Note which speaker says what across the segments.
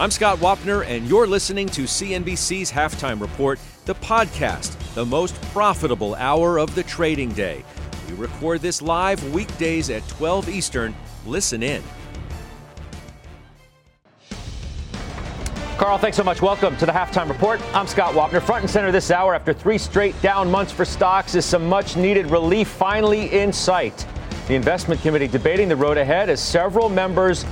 Speaker 1: I'm Scott Wapner, and you're listening to CNBC's Halftime Report, the podcast, the most profitable hour of the trading day. We record this live weekdays at 12 Eastern. Listen in.
Speaker 2: Carl, thanks so much. Welcome to the Halftime Report. I'm Scott Wapner. Front and center this hour after three straight down months for stocks is some much needed relief finally in sight. The investment committee debating the road ahead as several members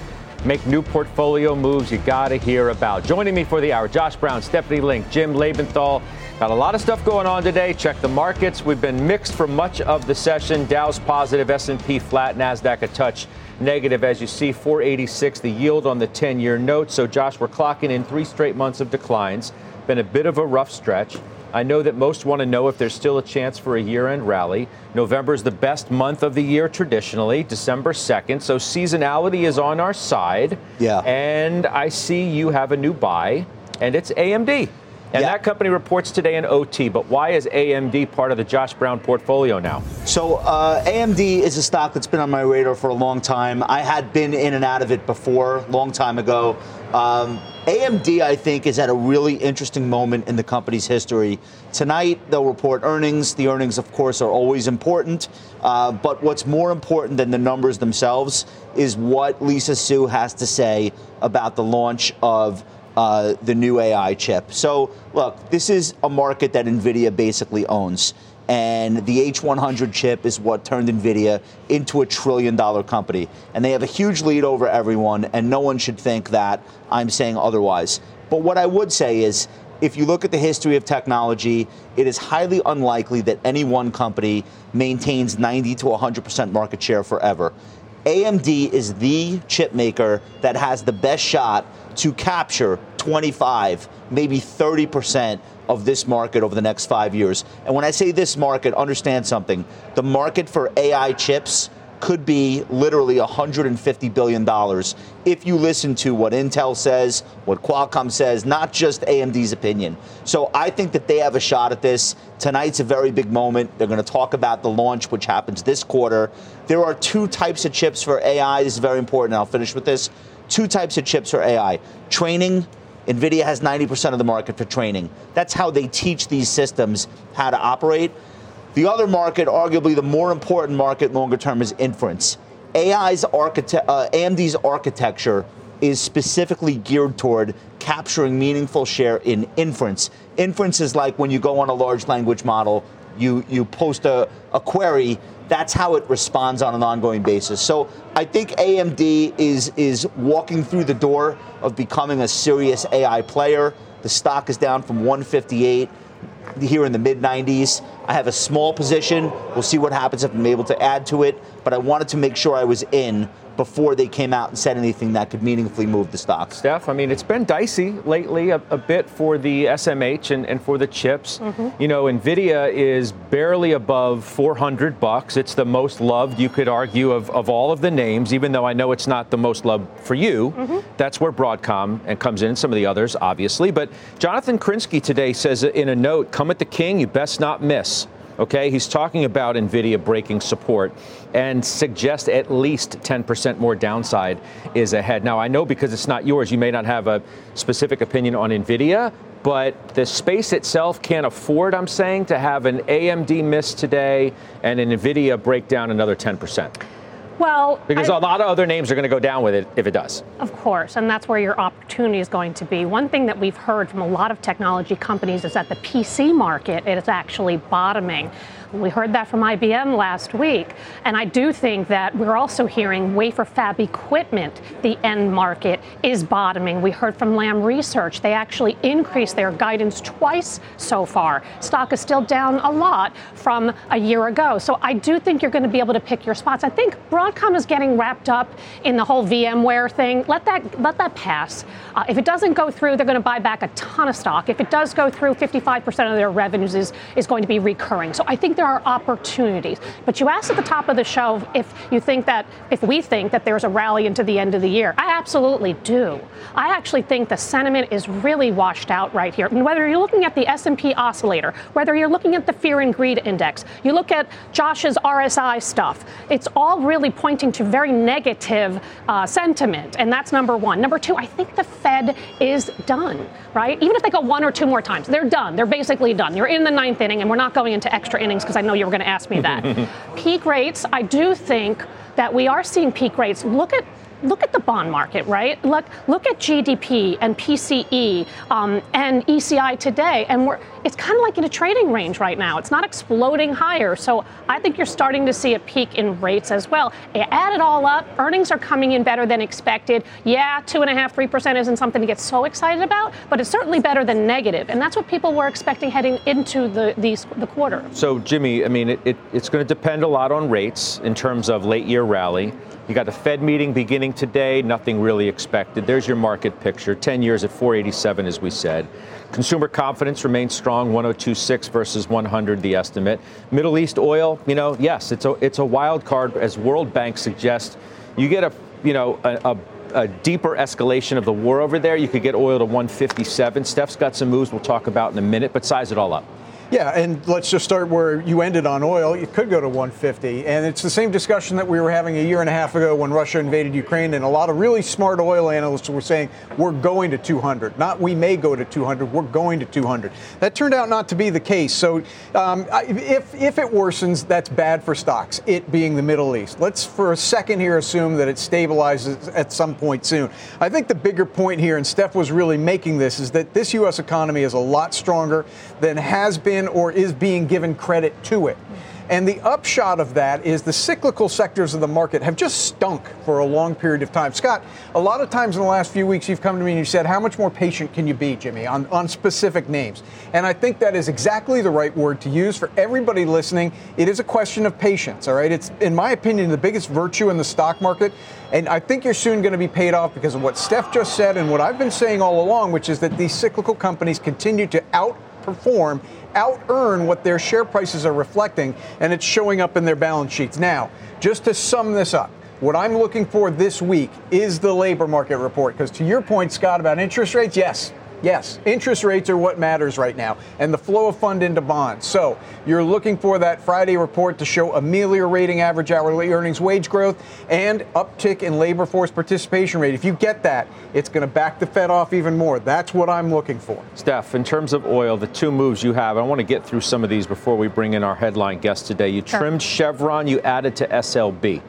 Speaker 2: make new portfolio moves you got to hear about. Joining me for the hour, Josh Brown, Stephanie Link, Jim Lebenthal. Got a lot of stuff going on today. Check the markets. We've been mixed for much of the session. Dow's positive, S&P flat, Nasdaq a touch negative as you see 486 the yield on the 10-year note. So Josh, we're clocking in three straight months of declines. Been a bit of a rough stretch. I know that most want to know if there's still a chance for a year-end rally. November is the best month of the year traditionally, December 2nd. So seasonality is on our side.
Speaker 3: Yeah.
Speaker 2: And I see you have a new buy, and it's AMD. And
Speaker 3: Yeah.
Speaker 2: that company reports today in OT. But why is AMD part of the Josh Brown portfolio now?
Speaker 3: So uh, AMD is a stock that's been on my radar for a long time. I had been in and out of it before, long time ago. Um, AMD, I think, is at a really interesting moment in the company's history. Tonight, they'll report earnings. The earnings, of course, are always important. Uh, but what's more important than the numbers themselves is what Lisa Su has to say about the launch of uh, the new AI chip. So, look, this is a market that NVIDIA basically owns. And the H100 chip is what turned NVIDIA into a trillion dollar company. And they have a huge lead over everyone, and no one should think that I'm saying otherwise. But what I would say is, if you look at the history of technology, it is highly unlikely that any one company maintains 90 to 100% market share forever. AMD is the chip maker that has the best shot to capture 25, maybe 30% of this market over the next five years. And when I say this market, understand something. The market for AI chips could be literally $150 billion if you listen to what Intel says, what Qualcomm says, not just AMD's opinion. So I think that they have a shot at this. Tonight's a very big moment. They're going to talk about the launch, which happens this quarter. There are two types of chips for AI. This is very important. I'll finish with this. Two types of chips for AI training. NVIDIA has 90% of the market for training. That's how they teach these systems how to operate. The other market, arguably the more important market longer term, is inference. AI's architect, uh, AMD's architecture is specifically geared toward capturing meaningful share in inference. Inference is like when you go on a large language model, you, you post a, a query, that's how it responds on an ongoing basis. So I think AMD is, is walking through the door of becoming a serious AI player. The stock is down from 158 here in the mid 90s. I have a small position. We'll see what happens if I'm able to add to it. But I wanted to make sure I was in before they came out and said anything that could meaningfully move the stock.
Speaker 2: Steph, I mean, it's been dicey lately a, a bit for the SMH and, and for the chips. Mm-hmm. You know, Nvidia is barely above 400 bucks. It's the most loved, you could argue, of, of all of the names, even though I know it's not the most loved for you. Mm-hmm. That's where Broadcom and comes in, some of the others, obviously. But Jonathan Krinsky today says in a note, come at the king, you best not miss. Okay, he's talking about NVIDIA breaking support and suggest at least 10% more downside is ahead. Now, I know because it's not yours, you may not have a specific opinion on NVIDIA, but the space itself can't afford, I'm saying, to have an AMD miss today and an NVIDIA break down another 10%.
Speaker 4: Well,
Speaker 2: Because
Speaker 4: I-
Speaker 2: a lot of other names are going to go down with it if it does.
Speaker 4: Of course, and that's where your opportunity is going to be. One thing that we've heard from a lot of technology companies is that the PC market is actually bottoming. We heard that from IBM last week. And I do think that we're also hearing wafer fab equipment, the end market is bottoming. We heard from Lam Research. They actually increased their guidance twice so far. Stock is still down a lot from a year ago. So I do think you're going to be able to pick your spots. I think Broadcom is getting wrapped up in the whole VMware thing. Let that let that pass. Uh, if it doesn't go through, they're going to buy back a ton of stock. If it does go through, 55% of their revenues is, is going to be recurring. So I think there are opportunities. But you asked at the top of the show if you think that, if we think that there's a rally into the end of the year. I absolutely do. I actually think the sentiment is really washed out right here. And whether you're looking at the S&P oscillator, whether you're looking at the fear and greed index, you look at Josh's RSI stuff, it's all really pointing to very negative uh, sentiment. And that's number one. Number two, I think the Fed is done, right? Even if they go one or two more times, they're done. They're basically done. You're in the ninth inning, and we're not going into extra innings because I know you were going to ask me that. peak rates, I do think that we are seeing peak rates. Look at look at the bond market, right? Look, look at GDP and PCE um, and ECI today, and we're it's kind of like in a trading range right now. It's not exploding higher, so I think you're starting to see a peak in rates as well. add it all up, earnings are coming in better than expected. Yeah, two and a half, three percent isn't something to get so excited about, but it's certainly better than negative, and that's what people were expecting heading into the the quarter.
Speaker 5: So, Jimmy, I mean, it, it, it's going to depend a lot on rates in terms of late year rally. You got the Fed meeting beginning today, nothing really expected. There's your market picture. 10 years at 487, as we said. Consumer confidence remains strong, 102.6 versus 100, the estimate. Middle East oil, you know, yes, it's a, it's a wild card, as World Bank suggests. You get a, you know, a, a a deeper escalation of the war over there, you could get oil to 157. Steph's got some moves we'll talk about in a minute, but size it all up.
Speaker 6: Yeah, and let's just start where you ended on oil. It could go to 150. And it's the same discussion that we were having a year and a half ago when Russia invaded Ukraine. And a lot of really smart oil analysts were saying, we're going to 200. Not we may go to 200, we're going to 200. That turned out not to be the case. So um, if, if it worsens, that's bad for stocks, it being the Middle East. Let's for a second here assume that it stabilizes at some point soon. I think the bigger point here, and Steph was really making this, is that this U.S. economy is a lot stronger than has been or is being given credit to it. And the upshot of that is the cyclical sectors of the market have just stunk for a long period of time. Scott, a lot of times in the last few weeks, you've come to me and you said, How much more patient can you be, Jimmy, on, on specific names? And I think that is exactly the right word to use for everybody listening. It is a question of patience, all right? It's, in my opinion, the biggest virtue in the stock market. And I think you're soon going to be paid off because of what Steph just said and what I've been saying all along, which is that these cyclical companies continue to outperform out earn what their share prices are reflecting, and it's showing up in their balance sheets. Now, just to sum this up, what I'm looking for this week is the labor market report. Because to your point, Scott, about interest rates, yes, Yes, interest rates are what matters right now, and the flow of fund into bonds. So you're looking for that Friday report to show ameliorating average hourly earnings wage growth and uptick in labor force participation rate. If you get that, it's going to back the Fed off even more. That's what I'm looking for.
Speaker 5: Steph, in terms of oil, the two moves you have, I want to get through some of these before we bring in our headline guest today. You trimmed Chevron, you added to SLB.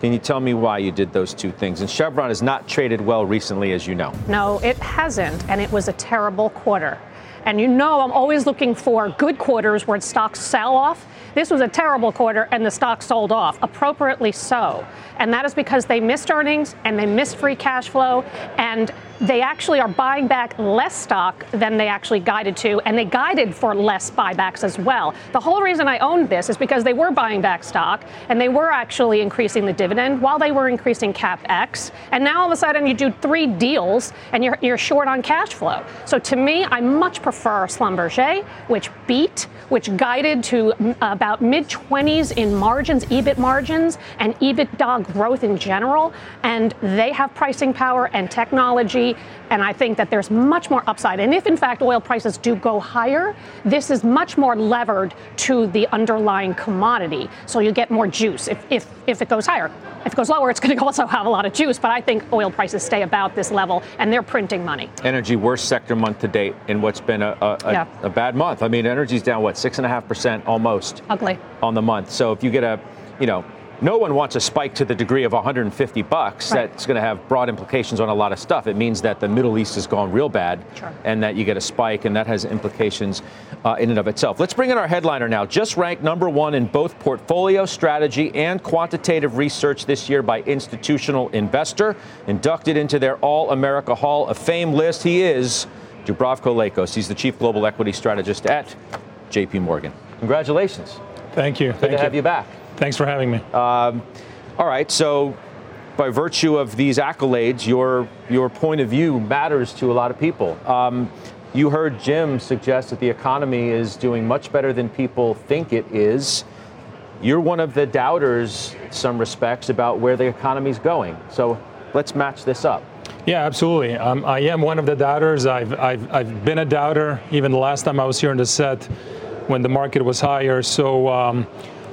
Speaker 5: Can you tell me why you did those two things? And Chevron has not traded well recently, as you know.
Speaker 4: No, it hasn't, and it was a terrible quarter. And you know, I'm always looking for good quarters where stocks sell off. This was a terrible quarter, and the stock sold off, appropriately so. And that is because they missed earnings and they missed free cash flow, and they actually are buying back less stock than they actually guided to, and they guided for less buybacks as well. The whole reason I owned this is because they were buying back stock and they were actually increasing the dividend while they were increasing capex. And now all of a sudden you do three deals and you're, you're short on cash flow. So to me, I much prefer Schlumberger, which beat, which guided to mm, about mid 20s in margins, EBIT margins, and EBITDA growth in general. And they have pricing power and technology and I think that there's much more upside. And if, in fact, oil prices do go higher, this is much more levered to the underlying commodity. So you get more juice if, if, if it goes higher. If it goes lower, it's going to also have a lot of juice. But I think oil prices stay about this level, and they're printing money.
Speaker 5: Energy worst sector month to date in what's been a, a, a, yeah. a bad month. I mean, energy's down what six and a half percent almost.
Speaker 4: Ugly
Speaker 5: on the month. So if you get a, you know,
Speaker 2: no one wants a spike to the degree of 150 bucks.
Speaker 4: Right.
Speaker 2: That's going to have broad implications on a lot of stuff. It means that the Middle East has gone real bad,
Speaker 4: Sure.
Speaker 2: and that you get a spike, and that has implications uh, in and of itself. Let's bring in our headliner now. Just ranked number one in both portfolio strategy and quantitative research this year by Institutional Investor, inducted into their All America Hall of Fame list. He is Dubravko Lakos. He's the chief global equity strategist at J.P. Morgan. Congratulations.
Speaker 7: Thank you.
Speaker 2: Good
Speaker 7: Thank
Speaker 2: to have you back.
Speaker 7: Thanks for having me.
Speaker 2: All right, so by virtue of these accolades, your your point of view matters to a lot of people. Um, you heard Jim suggest that the economy is doing much better than people think it is. You're one of the doubters, some respects, about where the economy's going. So let's match this up.
Speaker 7: yeah, absolutely. Um, I am one of the doubters. I've, I've, I've been a doubter even the last time I was here on the set when the market was higher. So um,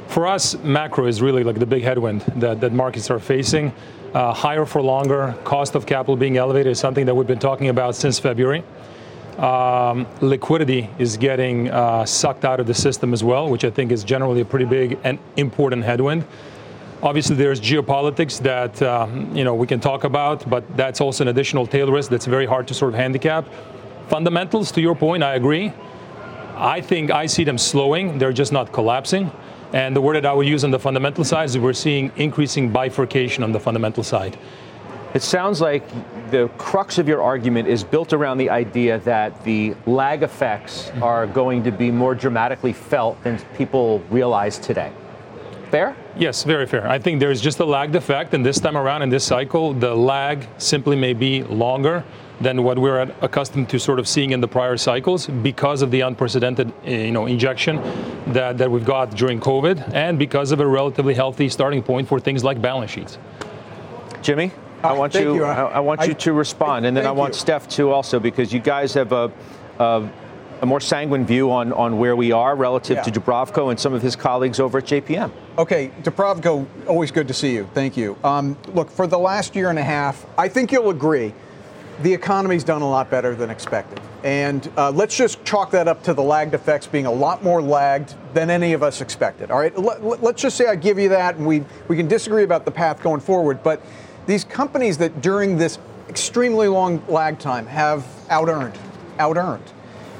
Speaker 7: for us, macro is really like the big headwind that, that markets are facing. Uh, higher for longer, cost of capital being elevated is something that we've been talking about since February. Um, liquidity is getting uh, sucked out of the system as well, which I think is generally a pretty big and important headwind. Obviously, there's geopolitics that um, you know we can talk about, but that's also an additional tail risk that's very hard to sort of handicap. Fundamentals, to your point, I agree. I think I see them slowing; they're just not collapsing. And the word that I would use on the fundamental side is we're seeing increasing bifurcation on the fundamental side.
Speaker 2: It sounds like the crux of your argument is built around the idea that the lag effects mm-hmm. are going to be more dramatically felt than people realize today. Fair?
Speaker 7: Yes, very fair. I think there's just a lagged effect, and this time around in this cycle, the lag simply may be longer than what we're accustomed to sort of seeing in the prior cycles because of the unprecedented eh, you know, injection that, that we've got during COVID and because of a relatively healthy starting point for things like balance sheets.
Speaker 2: Jimmy, I want
Speaker 6: thank
Speaker 2: you.
Speaker 6: you.
Speaker 2: I, I want
Speaker 6: I-
Speaker 2: you to respond, and then I want
Speaker 6: you.
Speaker 2: Steph to also because you guys have a, a, a more sanguine view on, on where we are relative
Speaker 6: Yeah.
Speaker 2: to Dubravko and some of his colleagues over at JPM.
Speaker 6: Okay, Dubravko, always good to see you. Thank you. Um, look, for the last year and a half, I think you'll agree, the economy's done a lot better than expected. And uh, let's just chalk that up to the lagged effects being a lot more lagged than any of us expected. All right, Let, let's just say I give you that, and we we can disagree about the path going forward. But these companies that during this extremely long lag time have out earned, out earned,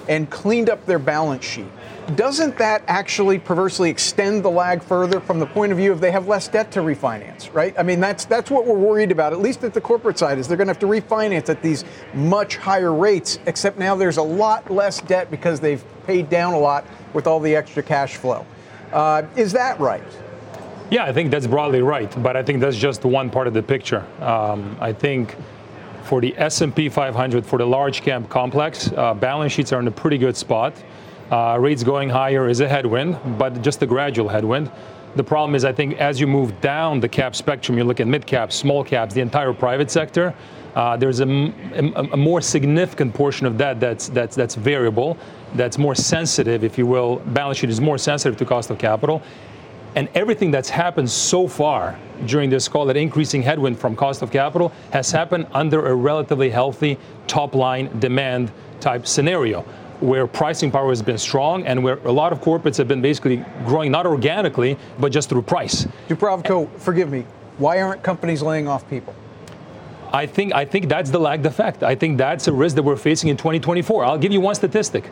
Speaker 6: and cleaned up their balance sheet. Doesn't that actually perversely extend the lag further from the point of view of they have less debt to refinance, right? I mean, that's that's what we're worried about, at least at the corporate side, is they're going to have to refinance at these much higher rates. Except now there's a lot less debt because they've paid down a lot with all the extra cash flow. Uh, is that right?
Speaker 7: Yeah, I think that's broadly right, but I think that's just one part of the picture. Um, I think for the S&P 500, for the large cap complex, uh, balance sheets are in a pretty good spot. Uh, rates going higher is a headwind, but just a gradual headwind. The problem is, I think, as you move down the cap spectrum, you look at mid caps, small caps, the entire private sector. Uh, there's a more significant portion of that that's that's that's variable, that's more sensitive, if you will. Balance sheet is more sensitive to cost of capital. And everything that's happened so far during this call, that increasing headwind from cost of capital, has happened under a relatively healthy top line demand type scenario where pricing power has been strong and where a lot of corporates have been basically growing not organically, but just through price.
Speaker 6: Dubravko, forgive me. Why aren't companies laying off people?
Speaker 7: I think I think that's the lagged effect. I think that's a risk that we're facing in 2024. I'll give you one statistic.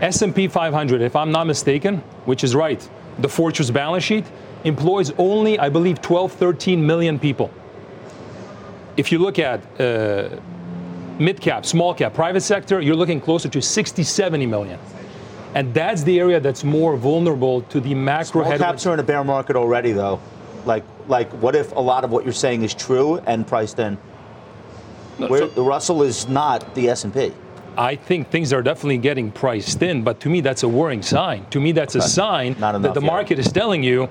Speaker 7: S&P 500, if I'm not mistaken, which is right, the Fortress balance sheet employs only, I believe, 12, 13 million people. If you look at uh, mid cap, small cap, private sector, you're looking closer to 60, 70 million. And that's the area that's more vulnerable to the macro
Speaker 3: Small
Speaker 7: headwinds.
Speaker 3: caps are in a bear market already, though. Like, like, what if a lot of what you're saying is true and priced in? Where
Speaker 7: so-
Speaker 3: the Russell is not the S and P.
Speaker 7: I think things are definitely getting priced in, but to me, that's a worrying sign. To me, that's a sign that the
Speaker 3: yet.
Speaker 7: market is telling you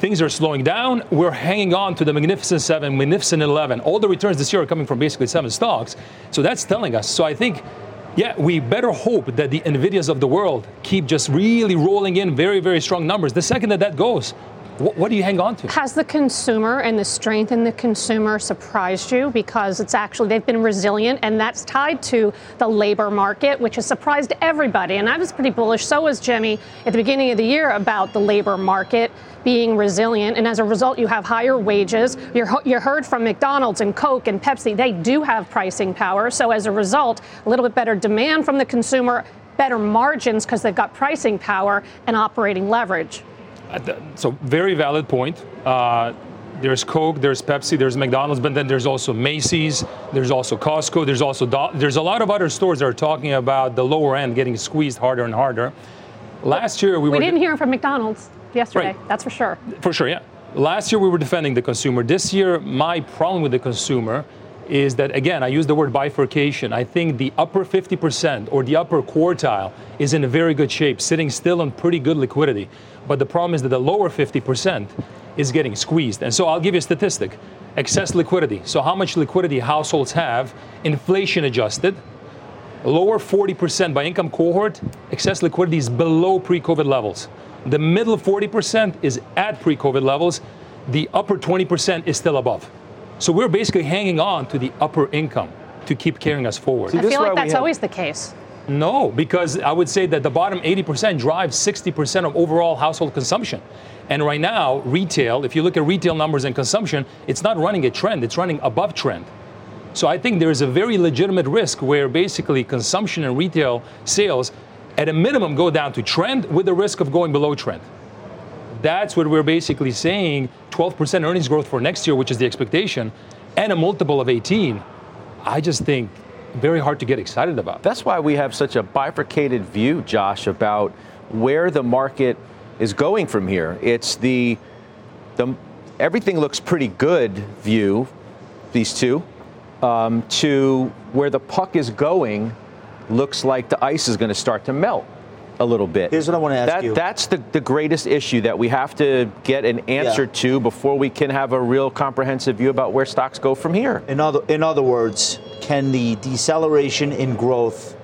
Speaker 7: things are slowing down. We're hanging on to the Magnificent Seven, Magnificent Eleven. All the returns this year are coming from basically seven stocks. So that's telling us. So I think, yeah, we better hope that the Nvidias of the world keep just really rolling in very, very strong numbers. The second that that goes, what, what do you hang on to?
Speaker 4: Has the consumer and the strength in the consumer surprised you? Because it's actually, they've been resilient, and that's tied to the labor market, which has surprised everybody. And I was pretty bullish, so was Jimmy, at the beginning of the year about the labor market being resilient. And as a result, you have higher wages. You're, you're heard from McDonald's and Coke and Pepsi. They do have pricing power. So as a result, a little bit better demand from the consumer, better margins because they've got pricing power and operating leverage.
Speaker 7: So very valid point. Uh, there's Coke, there's Pepsi, there's McDonald's, but then there's also Macy's, there's also Costco, there's also Do- there's a lot of other stores that are talking about the lower end getting squeezed harder and harder. Last year we,
Speaker 4: we
Speaker 7: were
Speaker 4: didn't hear from McDonald's yesterday.
Speaker 7: Right.
Speaker 4: That's for sure.
Speaker 7: For sure, yeah. Last year we were defending the consumer. This year, my problem with the consumer is that again, I use the word bifurcation. I think the upper 50% or the upper quartile is in a very good shape, sitting still on pretty good liquidity. But the problem is that the lower 50% is getting squeezed. And so I'll give you a statistic excess liquidity. So, how much liquidity households have, inflation adjusted, lower 40% by income cohort, excess liquidity is below pre COVID levels. The middle 40% is at pre COVID levels, the upper 20% is still above. So, we're basically hanging on to the upper income to keep carrying us forward.
Speaker 4: I feel like that's always the case.
Speaker 7: No, because I would say that the bottom 80% drives 60% of overall household consumption. And right now, retail, if you look at retail numbers and consumption, it's not running a trend, it's running above trend. So I think there's a very legitimate risk where basically consumption and retail sales at a minimum go down to trend with the risk of going below trend. That's what we're basically saying 12% earnings growth for next year, which is the expectation, and a multiple of 18. I just think very hard to get excited about.
Speaker 2: That's why we have such a bifurcated view, Josh, about where the market is going from here. It's the the everything looks pretty good view, these two, um, to where the puck is going. Looks like the ice is going to start to melt a little bit.
Speaker 3: Here's what I want to ask
Speaker 2: that,
Speaker 3: you.
Speaker 2: That's the, the greatest issue that we have to get an answer
Speaker 3: Yeah.
Speaker 2: to before we can have a real comprehensive view about where stocks go from here.
Speaker 3: In other, in other words, can the deceleration in growth,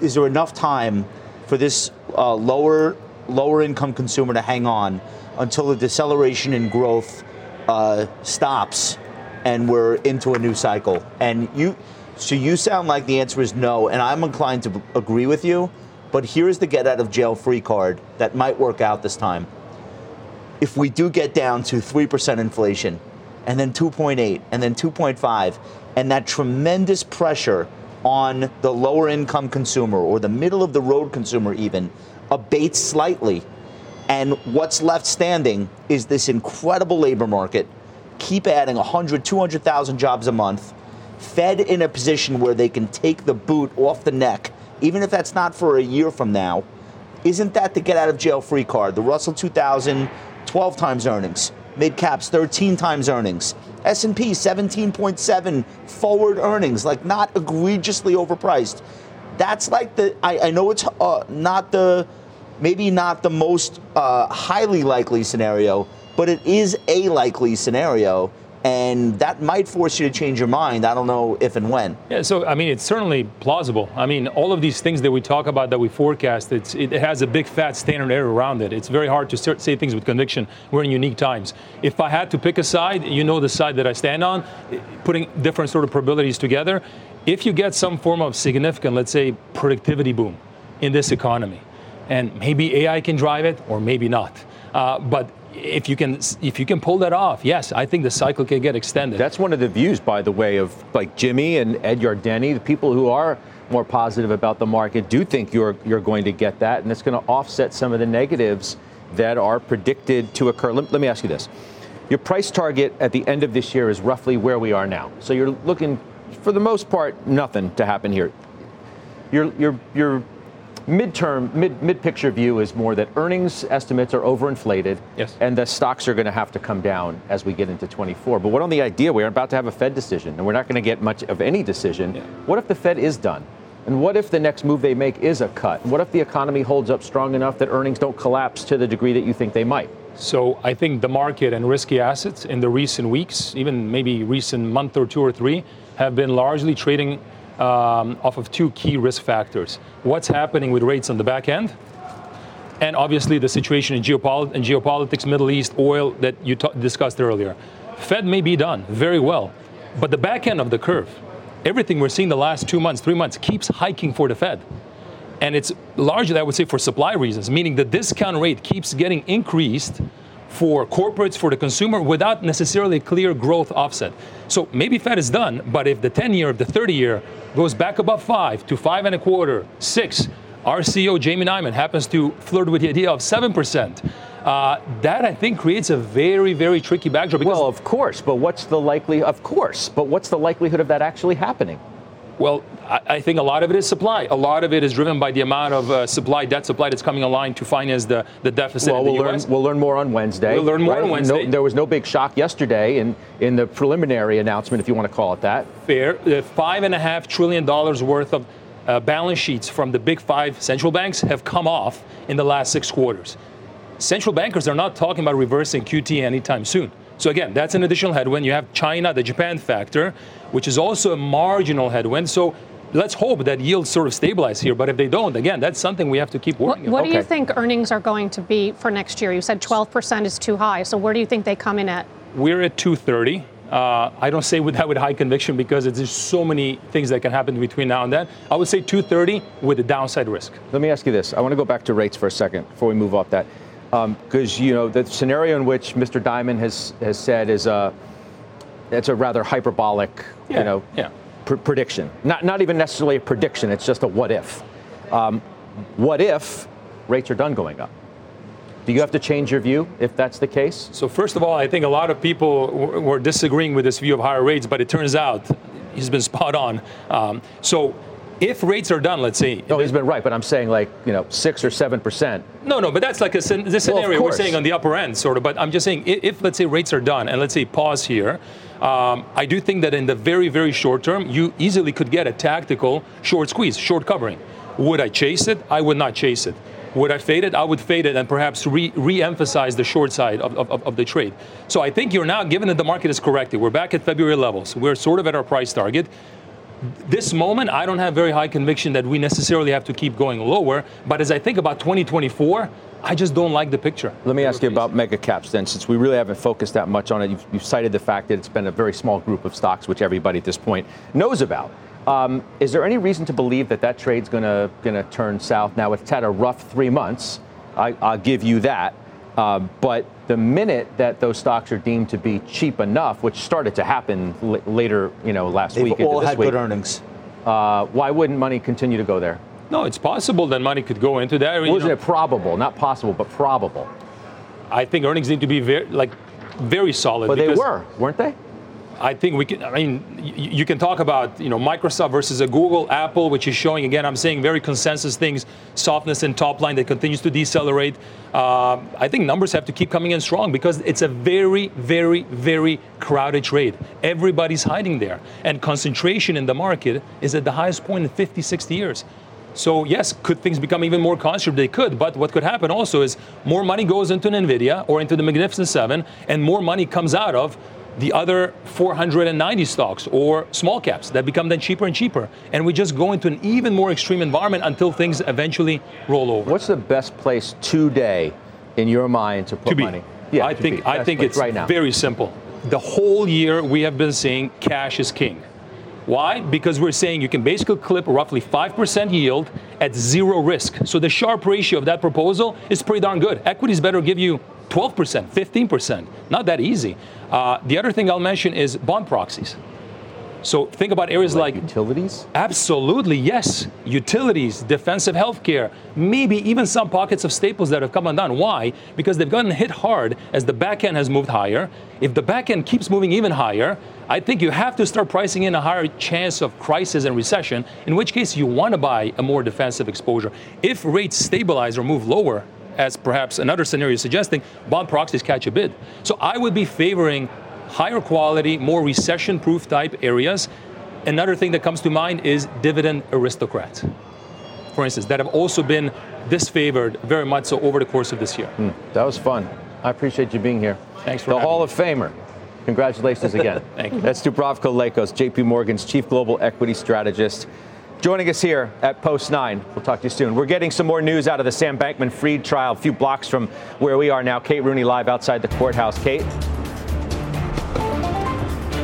Speaker 3: is there enough time for this uh, lower lower income consumer to hang on until the deceleration in growth uh, stops and we're into a new cycle? And you, so you sound like the answer is no, and I'm inclined to b- agree with you. But here's the get out of jail free card that might work out this time. If we do get down to 3% inflation and then 2.8 and then 2.5 and that tremendous pressure on the lower income consumer or the middle of the road consumer even abates slightly. And what's left standing is this incredible labor market. Keep adding 100 200,000 jobs a month. Fed in a position where they can take the boot off the neck even if that's not for a year from now isn't that the get out of jail free card? The Russell 2000, 12 times earnings. Mid caps, 13 times earnings. S&P, 17.7 forward earnings, like not egregiously overpriced. That's like the, I, I know it's uh, not the, maybe not the most uh, highly likely scenario, but it is a likely scenario. And that might force you to change your mind. I don't know if and when.
Speaker 7: Yeah, so I mean, it's certainly plausible. I mean, all of these things that we talk about that we forecast, it has a big fat standard error around it. It's very hard to start, say things with conviction. We're in unique times. If I had to pick a side, you know the side that I stand on, putting different sort of probabilities together. If you get some form of significant, let's say, productivity boom in this economy, and maybe AI can drive it, or maybe not. Uh, but if you can, if you can pull that off, yes, I think the cycle can get extended.
Speaker 2: That's one of the views, by the way, of like Jimmy and Ed Yardeni, the people who are more positive about the market do think you're you're going to get that, and it's going to offset some of the negatives that are predicted to occur. Let, let me ask you this: Your price target at the end of this year is roughly where we are now. So you're looking, for the most part, nothing to happen here. Your your your midterm mid mid picture view is more that earnings estimates are overinflated
Speaker 7: Yes.
Speaker 2: and the stocks are going to have to come down as we get into 24 but what on the idea we're about to have a fed decision and we're not going to get much of any decision. What if the fed is done? And what if the next move they make is a cut? What if the economy holds up strong enough that earnings don't collapse to the degree that you think they might?
Speaker 7: So I think the market and risky assets in the recent weeks, even maybe recent month or two or three, have been largely trading um, off of two key risk factors. What's happening with rates on the back end? and obviously the situation in, geopolit- in geopolitics, Middle East, oil that you t- discussed earlier. Fed may be done very well, but the back end of the curve, everything we're seeing the last two months, three months, keeps hiking for the Fed. And it's largely, I would say, for supply reasons, meaning the discount rate keeps getting increased for corporates, for the consumer, without necessarily clear growth offset. So maybe Fed is done, but if the 10 year, if the 30 year goes back above five to five and a quarter, six, our CEO, Jamie Dimon, happens to flirt with the idea of 7%. Uh, that I think creates a very, very tricky backdrop.
Speaker 2: Well, of course, but what's the likely? Of course, but what's the likelihood of that actually happening?
Speaker 7: Well, I, I think a lot of it is supply. A lot of it is driven by the amount of uh, supply, debt supply that's coming online to finance the, the deficit.
Speaker 2: Well,
Speaker 7: the
Speaker 2: we'll learn. We'll learn more on Wednesday.
Speaker 7: We'll learn more
Speaker 2: right?
Speaker 7: on Wednesday.
Speaker 2: No, there was no big shock yesterday in in the preliminary announcement, if you want to call it that.
Speaker 7: Fair. Five and a half trillion dollars worth of uh, balance sheets from the big five central banks have come off in the last six quarters. Central bankers are not talking about reversing QT anytime soon. So again, that's an additional headwind. You have China, the Japan factor, which is also a marginal headwind. So let's hope that yields sort of stabilize here. But if they don't, again, that's something we have to keep
Speaker 4: What,
Speaker 7: working
Speaker 4: what
Speaker 7: on.
Speaker 4: do you think earnings are going to be for next year? You said 12% is too high. So where do you think they come in at?
Speaker 7: We're at 230. Uh, I don't say with that with high conviction because there's just so many things that can happen between now and then. I would say 230 with a downside risk.
Speaker 2: Let me ask you this. I want to go back to rates for a second before we move off that, because you know the scenario in which Mr. Dimon has has said is a it's a rather hyperbolic,
Speaker 7: Yeah,
Speaker 2: you know,
Speaker 7: yeah.
Speaker 2: pr- prediction. Not not even necessarily a prediction. It's just a what if. Um, what if rates are done going up? Do you have to change your view if that's the case?
Speaker 7: So first of all, I think a lot of people w- were disagreeing with this view of higher rates, but it turns out he's been spot on. Um, so if rates are done, let's say.
Speaker 2: No, he's been right, but I'm saying like you know six or seven percent.
Speaker 7: No, no, but that's like a scen- this
Speaker 2: Well,
Speaker 7: scenario we're saying on the upper end, sort of. But I'm just saying, if, if let's say rates are done, and let's say pause here, um, I do think that in the very, very short term, you easily could get a tactical short squeeze, short covering. Would I chase it? I would not chase it. Would I fade it? I would fade it and perhaps re- re-emphasize the short side of, of, of the trade. So I think you're now, given that the market is corrected, we're back at February levels. We're sort of at our price target this moment, I don't have very high conviction that we necessarily have to keep going lower. But as I think about 2024, I just don't like the picture.
Speaker 2: Let me ask you about mega caps then, since we really haven't focused that much on it. You've, you've cited the fact that it's been a very small group of stocks, which everybody at this point knows about. Um, is there any reason to believe that that trade's going to turn south? Now it's had a rough three months. I, I'll give you that. Uh, but the minute that those stocks are deemed to be cheap enough, which started to happen l- later, you know, last
Speaker 3: They've
Speaker 2: week into
Speaker 3: all
Speaker 2: this
Speaker 3: had
Speaker 2: week,
Speaker 3: good earnings.
Speaker 2: uh, why wouldn't money continue to go there?
Speaker 7: No, it's possible that money could go into that. You
Speaker 2: Wasn't
Speaker 7: know,
Speaker 2: it probable? Not possible, but probable.
Speaker 7: I think earnings need to be very, like, very solid.
Speaker 2: But they were, weren't they?
Speaker 7: I think we can. I mean, you can talk about you know Microsoft versus a Google, Apple, which is showing again. I'm saying very consensus things, softness in top line that continues to decelerate. Uh, I think numbers have to keep coming in strong because it's a very, very, very crowded trade. Everybody's hiding there, and concentration in the market is at the highest point in 50, 60 years. So yes, could things become even more concentrated? They could, but what could happen also is more money goes into an Nvidia or into the Magnificent Seven, and more money comes out of the other 490 stocks or small caps that become then cheaper and cheaper, and we just go into an even more extreme environment until things eventually roll over.
Speaker 2: What's the best place today, in your mind, to put
Speaker 7: to
Speaker 2: money?
Speaker 7: I
Speaker 2: to
Speaker 7: think. I think it's
Speaker 2: right now.
Speaker 7: very simple. The whole year we have been saying cash is king. Why? Because we're saying you can basically clip roughly 5% yield at zero risk. So the Sharpe ratio of that proposal is pretty darn good. Equities better give you 12%, 15%. Not that easy. Uh, the other thing I'll mention is bond proxies. So think about areas like,
Speaker 2: utilities.
Speaker 7: Absolutely, yes. Utilities, defensive healthcare, maybe even some pockets of staples that have come undone. Why? Because they've gotten hit hard as the back end has moved higher. If the back end keeps moving even higher, I think you have to start pricing in a higher chance of crisis and recession, in which case you want to buy a more defensive exposure. If rates stabilize or move lower, as perhaps another scenario is suggesting, bond proxies catch a bid. So I would be favoring higher quality, more recession proof type areas. Another thing that comes to mind is dividend aristocrats, for instance, that have also been disfavored very much so over the course of this year.
Speaker 2: Hmm, that was fun. I appreciate you being here.
Speaker 7: Thanks for
Speaker 2: the Hall
Speaker 7: me.
Speaker 2: of Famer. Congratulations again.
Speaker 7: Thank you.
Speaker 2: That's Dubravko Lakos, JP Morgan's chief global equity strategist. Joining us here at Post 9. We'll talk to you soon. We're getting some more news out of the Sam Bankman Fried trial, a few blocks from where we are now. Kate Rooney live outside the courthouse. Kate?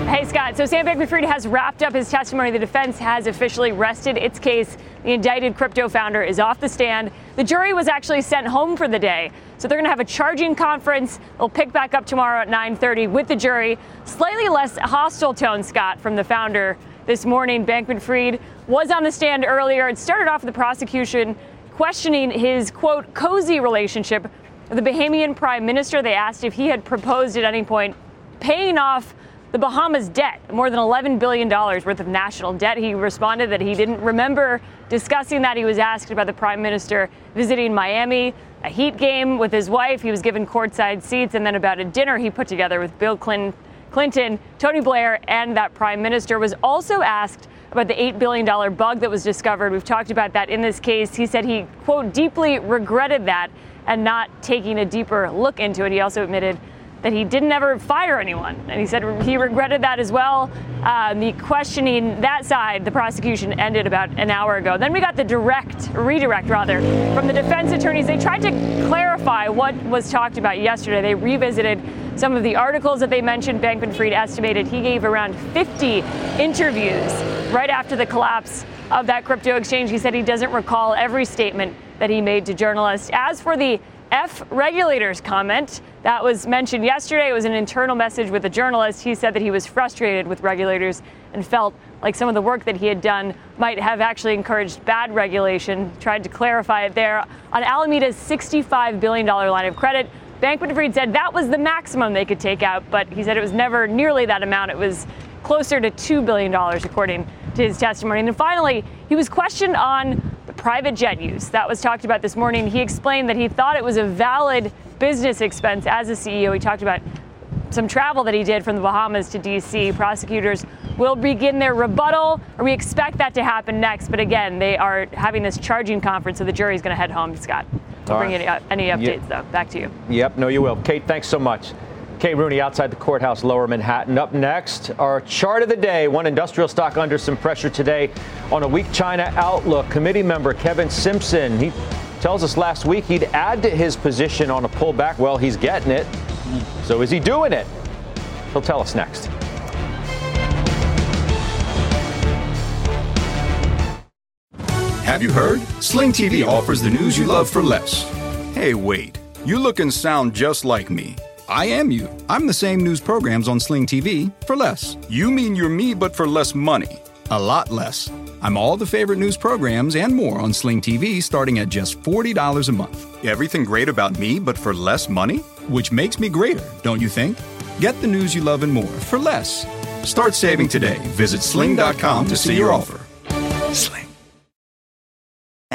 Speaker 8: Hey, Scott. So Sam Bankman Fried has wrapped up his testimony. The defense has officially rested its case. The indicted crypto founder is off the stand. The jury was actually sent home for the day. So they're going to have a charging conference. They'll pick back up tomorrow at 9:30 with the jury. Slightly less hostile tone, Scott, from the founder this morning. Bankman Fried was on the stand earlier. It started off the prosecution questioning his quote cozy relationship with the Bahamian prime minister. They asked if he had proposed at any point paying off the Bahamas debt, more than $11 billion worth of national debt. He responded that he didn't remember discussing that. He was asked about the prime minister visiting Miami, a Heat game with his wife. He was given courtside seats, and then about a dinner he put together with Bill Clinton, Clinton Tony Blair, and that prime minister was also asked about the $8 billion bug that was discovered. We've talked about that in this case. He said he, quote, deeply regretted that and not taking a deeper look into it. He also admitted that he didn't ever fire anyone. And he said he regretted that as well. Uh, the questioning that side, the prosecution ended about an hour ago. Then we got the direct, redirect rather, from the defense attorneys. They tried to clarify what was talked about yesterday. They revisited some of the articles that they mentioned. Bankman Fried estimated he gave around 50 interviews right after the collapse of that crypto exchange. He said he doesn't recall every statement that he made to journalists. As for the F regulators comment that was mentioned yesterday. It was an internal message with a journalist. He said that he was frustrated with regulators and felt like some of the work that he had done might have actually encouraged bad regulation. Tried to clarify it there. On Alameda's $65 billion line of credit, Bankman Fried said that was the maximum they could take out, but he said it was never nearly that amount. It was closer to $2 billion, according to his testimony. And then finally, he was questioned on private jet use. That was talked about this morning. He explained that he thought it was a valid business expense as a CEO. He talked about some travel that he did from the Bahamas to D.C. Prosecutors will begin their rebuttal, or we expect that to happen next. But again, they are having this charging conference, so the jury's going to head home. Scott, I'll bring right. any, uh, any updates, yep. though. Back to you.
Speaker 2: Yep, no, you will. Kate, thanks so much. Kate Rooney outside the courthouse, lower Manhattan. Up next, our chart of the day. One industrial stock under some pressure today on a weak China outlook. Committee member Kevin Simpson, he tells us last week he'd add to his position on a pullback. Well, he's getting it. So is he doing it? He'll tell us next.
Speaker 9: Have you heard? Sling TV offers the news you love for less. Hey, wait. You look and sound just like me. I am you. I'm the same news programs on Sling TV for less. You mean you're me, but for less money. A lot less. I'm all the favorite news programs and more on Sling TV starting at just $40 a month. Everything great about me, but for less money? Which makes me greater, don't you think? Get the news you love and more for less. Start saving today. Visit sling.com to see your offer.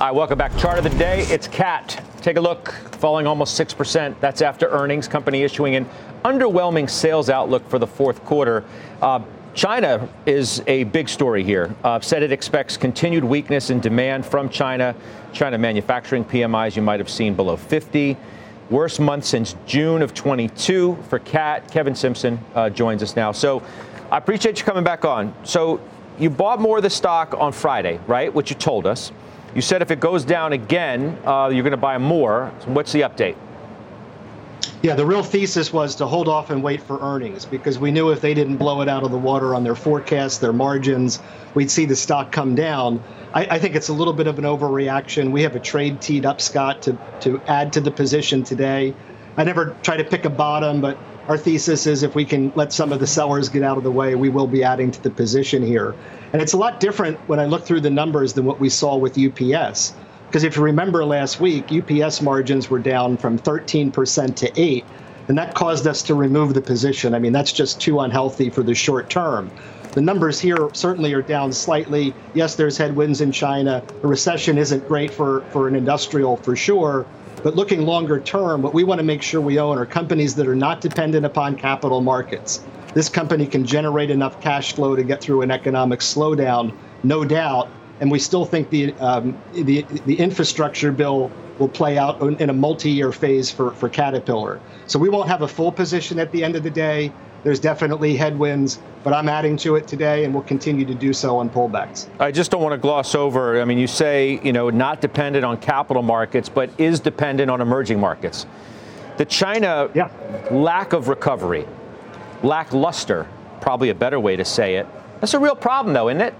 Speaker 2: All right, welcome back. Chart of the day. It's CAT. Take a look. Falling almost 6%. That's after earnings. Company issuing an underwhelming sales outlook for the fourth quarter. Uh, China is a big story here. Uh, said it expects continued weakness in demand from China. China manufacturing PMIs you might have seen below 50. Worst month since June of 22 for CAT. Kevin Simpson uh, joins us now. So I appreciate you coming back on. So you bought more of the stock on Friday, right? Which you told us. You said if it goes down again, uh, you're going to buy more. So what's the update?
Speaker 10: Yeah, the real thesis was to hold off and wait for earnings because we knew if they didn't blow it out of the water on their forecasts, their margins, we'd see the stock come down. I, I, think it's a little bit of an overreaction. We have a trade teed up, Scott, to, to add to the position today. I never try to pick a bottom, but our thesis is if we can let some of the sellers get out of the way, we will be adding to the position here. And it's a lot different when I look through the numbers than what we saw with UPS. Because if you remember last week, UPS margins were down from 13% to 8 and that caused us to remove the position. I mean, that's just too unhealthy for the short term. The numbers here certainly are down slightly. Yes, there's headwinds in China. A recession isn't great for, for an industrial for sure. But looking longer term, what we want to make sure we own are companies that are not dependent upon capital markets. This company can generate enough cash flow to get through an economic slowdown, no doubt, and we still think the um, the the infrastructure bill will play out in a multi-year phase for for Caterpillar. So we won't have a full position at the end of the day. There's definitely headwinds, but I'm adding to it today, and we'll continue to do so on pullbacks.
Speaker 2: I just don't want to gloss over. I mean, you say you know not dependent on capital markets, but is dependent on emerging markets. The China
Speaker 10: yeah.
Speaker 2: lack of recovery, lackluster, probably a better way to say it. That's a real problem, though, isn't it?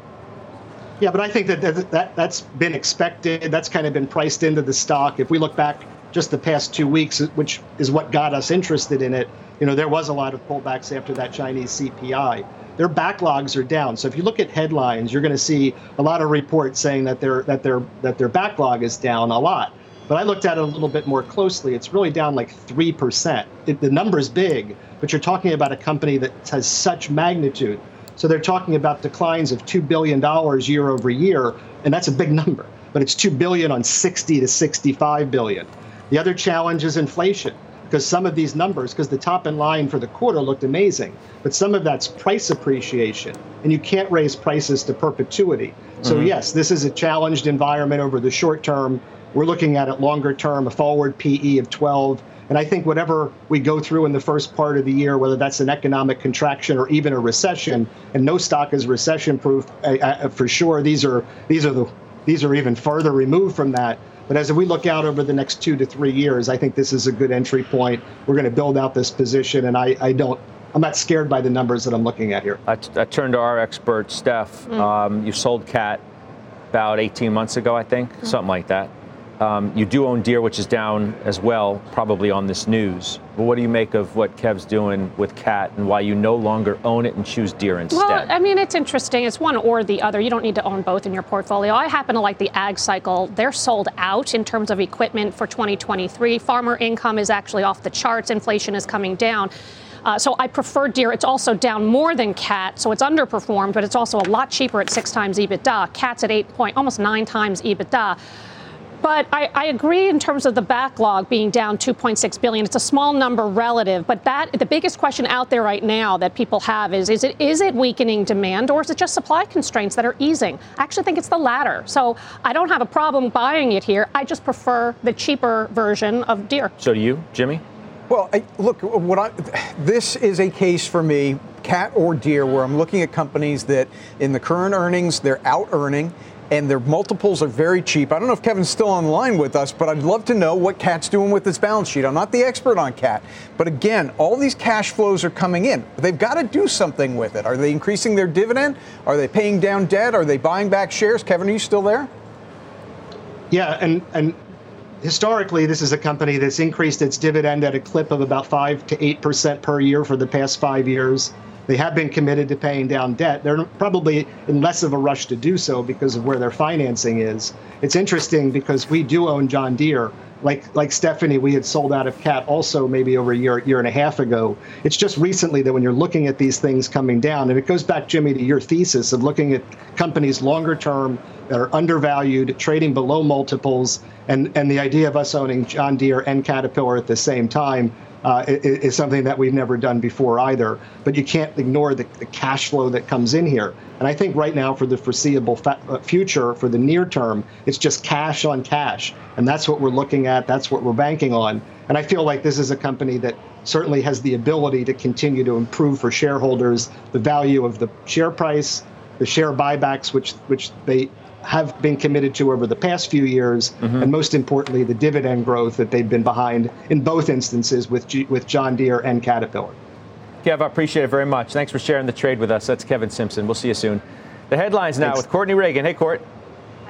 Speaker 10: Yeah, but I think that, that, that that's been expected. That's kind of been priced into the stock. If we look back just the past two weeks, which is what got us interested in it, you know, there was a lot of pullbacks after that Chinese CPI. Their backlogs are down. So if you look at headlines, you're going to see a lot of reports saying that their that their that their backlog is down a lot. But I looked at it a little bit more closely. It's really down like 3%. It, the number's big, but you're talking about a company that has such magnitude. So they're talking about declines of $2 billion year over year, and that's a big number. But it's 2 billion on 60 to 65 billion. The other challenge is inflation, because some of these numbers, because the top in line for the quarter looked amazing, but some of that's price appreciation, and you can't raise prices to perpetuity. So mm-hmm. yes, this is a challenged environment over the short term. We're looking at it longer term, a forward PE of 12 and I think whatever we go through in the first part of the year, whether that's an economic contraction or even a recession, and no stock is recession proof uh, uh, for sure. These are these are the these are even further removed from that. But as we look out over the next two to three years, I think this is a good entry point. We're going to build out this position, and I, I don't I'm not scared by the numbers that I'm looking at here.
Speaker 2: I, t- I turned to our expert, Steph. Mm. Um, you sold Cat about 18 months ago, I think, mm. something like that. Um, you do own Deere, which is down as well, probably on this news. But what do you make of what Kev's doing with Cat and why you no longer own it and choose Deere instead?
Speaker 4: Well, I mean, it's interesting. It's one or the other. You don't need to own both in your portfolio. I happen to like the ag cycle. They're sold out in terms of equipment for 2023. Farmer income is actually off the charts. Inflation is coming down. Uh, so I prefer Deere. It's also down more than Cat, so it's underperformed, but it's also a lot cheaper at six times EBITDA. Cat's at eight point, almost nine times EBITDA. But I, I, agree in terms of the backlog being down 2.6 billion. It's a small number relative, but that the biggest question out there right now that people have is: is it is it weakening demand or is it just supply constraints that are easing? I actually think it's the latter. So I don't have a problem buying it here. I just prefer the cheaper version of Deere.
Speaker 2: So do you, Jimmy?
Speaker 6: Well, I, look, what I, this is a case for me, cat or Deere, where I'm looking at companies that in the current earnings they're out earning and their multiples are very cheap. I don't know if Kevin's still online with us, but I'd love to know what Cat's doing with its balance sheet. I'm not the expert on Cat, but again, all these cash flows are coming in. They've got to do something with it. Are they increasing their dividend? Are they paying down debt? Are they buying back shares? Kevin, are you still there?
Speaker 10: Yeah, and and historically, this is a company that's increased its dividend at a clip of about five to eight percent per year for the past five years. They have been committed to paying down debt. They're probably in less of a rush to do so because of where their financing is. It's interesting because we do own John Deere. Like like Stephanie, we had sold out of Cat also maybe over a year year and a half ago. It's just recently that when you're looking at these things coming down, and it goes back, Jimmy, to your thesis of looking at companies longer term that are undervalued, trading below multiples, and and the idea of us owning John Deere and Caterpillar at the same time uh, is, something that we've never done before either. But you can't ignore the, the, cash flow that comes in here. And I think right now, for the foreseeable fa- uh, future, for the near term, it's just cash on cash. And that's what we're looking at. That's what we're banking on. And I feel like this is a company that certainly has the ability to continue to improve for shareholders the value of the share price, the share buybacks, which which they have been committed to over the past few years, mm-hmm. and most importantly, the dividend growth that they've been behind in both instances with G- with John Deere and Caterpillar.
Speaker 2: Kev, I appreciate it very much. Thanks for sharing the trade with us. That's Kevin Simpson. We'll see you soon. The headlines now Thanks. with Courtney Reagan. Hey, Court.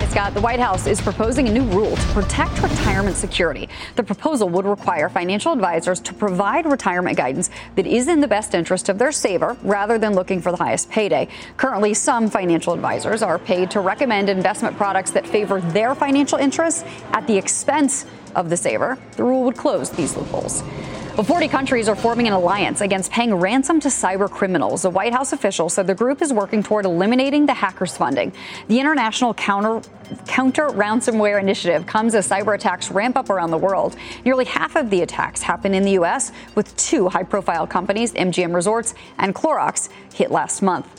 Speaker 11: Scott, the White House is proposing a new rule to protect retirement security. The proposal would require financial advisors to provide retirement guidance that is in the best interest of their saver rather than looking for the highest payday. Currently, some financial advisors are paid to recommend investment products that favor their financial interests at the expense of the saver. The rule would close these loopholes. Well, 40 countries are forming an alliance against paying ransom to cyber criminals. A White House official said the group is working toward eliminating the hackers' funding. The International Counter Counter Ransomware Initiative comes as cyber attacks ramp up around the world. Nearly half of the attacks happen in the U.S., with two high profile companies, MGM Resorts and Clorox, hit last month.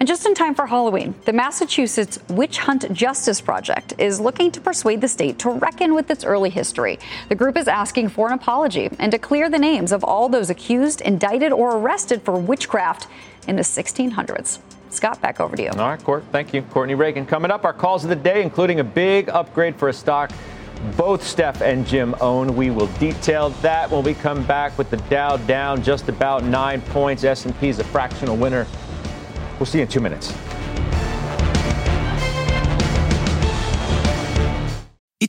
Speaker 11: And just in time for Halloween, the Massachusetts Witch Hunt Justice Project is looking to persuade the state to reckon with its early history. The group is asking for an apology and to clear the names of all those accused, indicted, or arrested for witchcraft in the 1600s. Scott, back over to you.
Speaker 2: All right, Court. Thank you. Courtney Reagan. Coming up, our calls of the day, including a big upgrade for a stock both Steph and Jim own. We will detail that when we come back with the Dow down just about nine points. S&P is a fractional winner We'll see you in two minutes.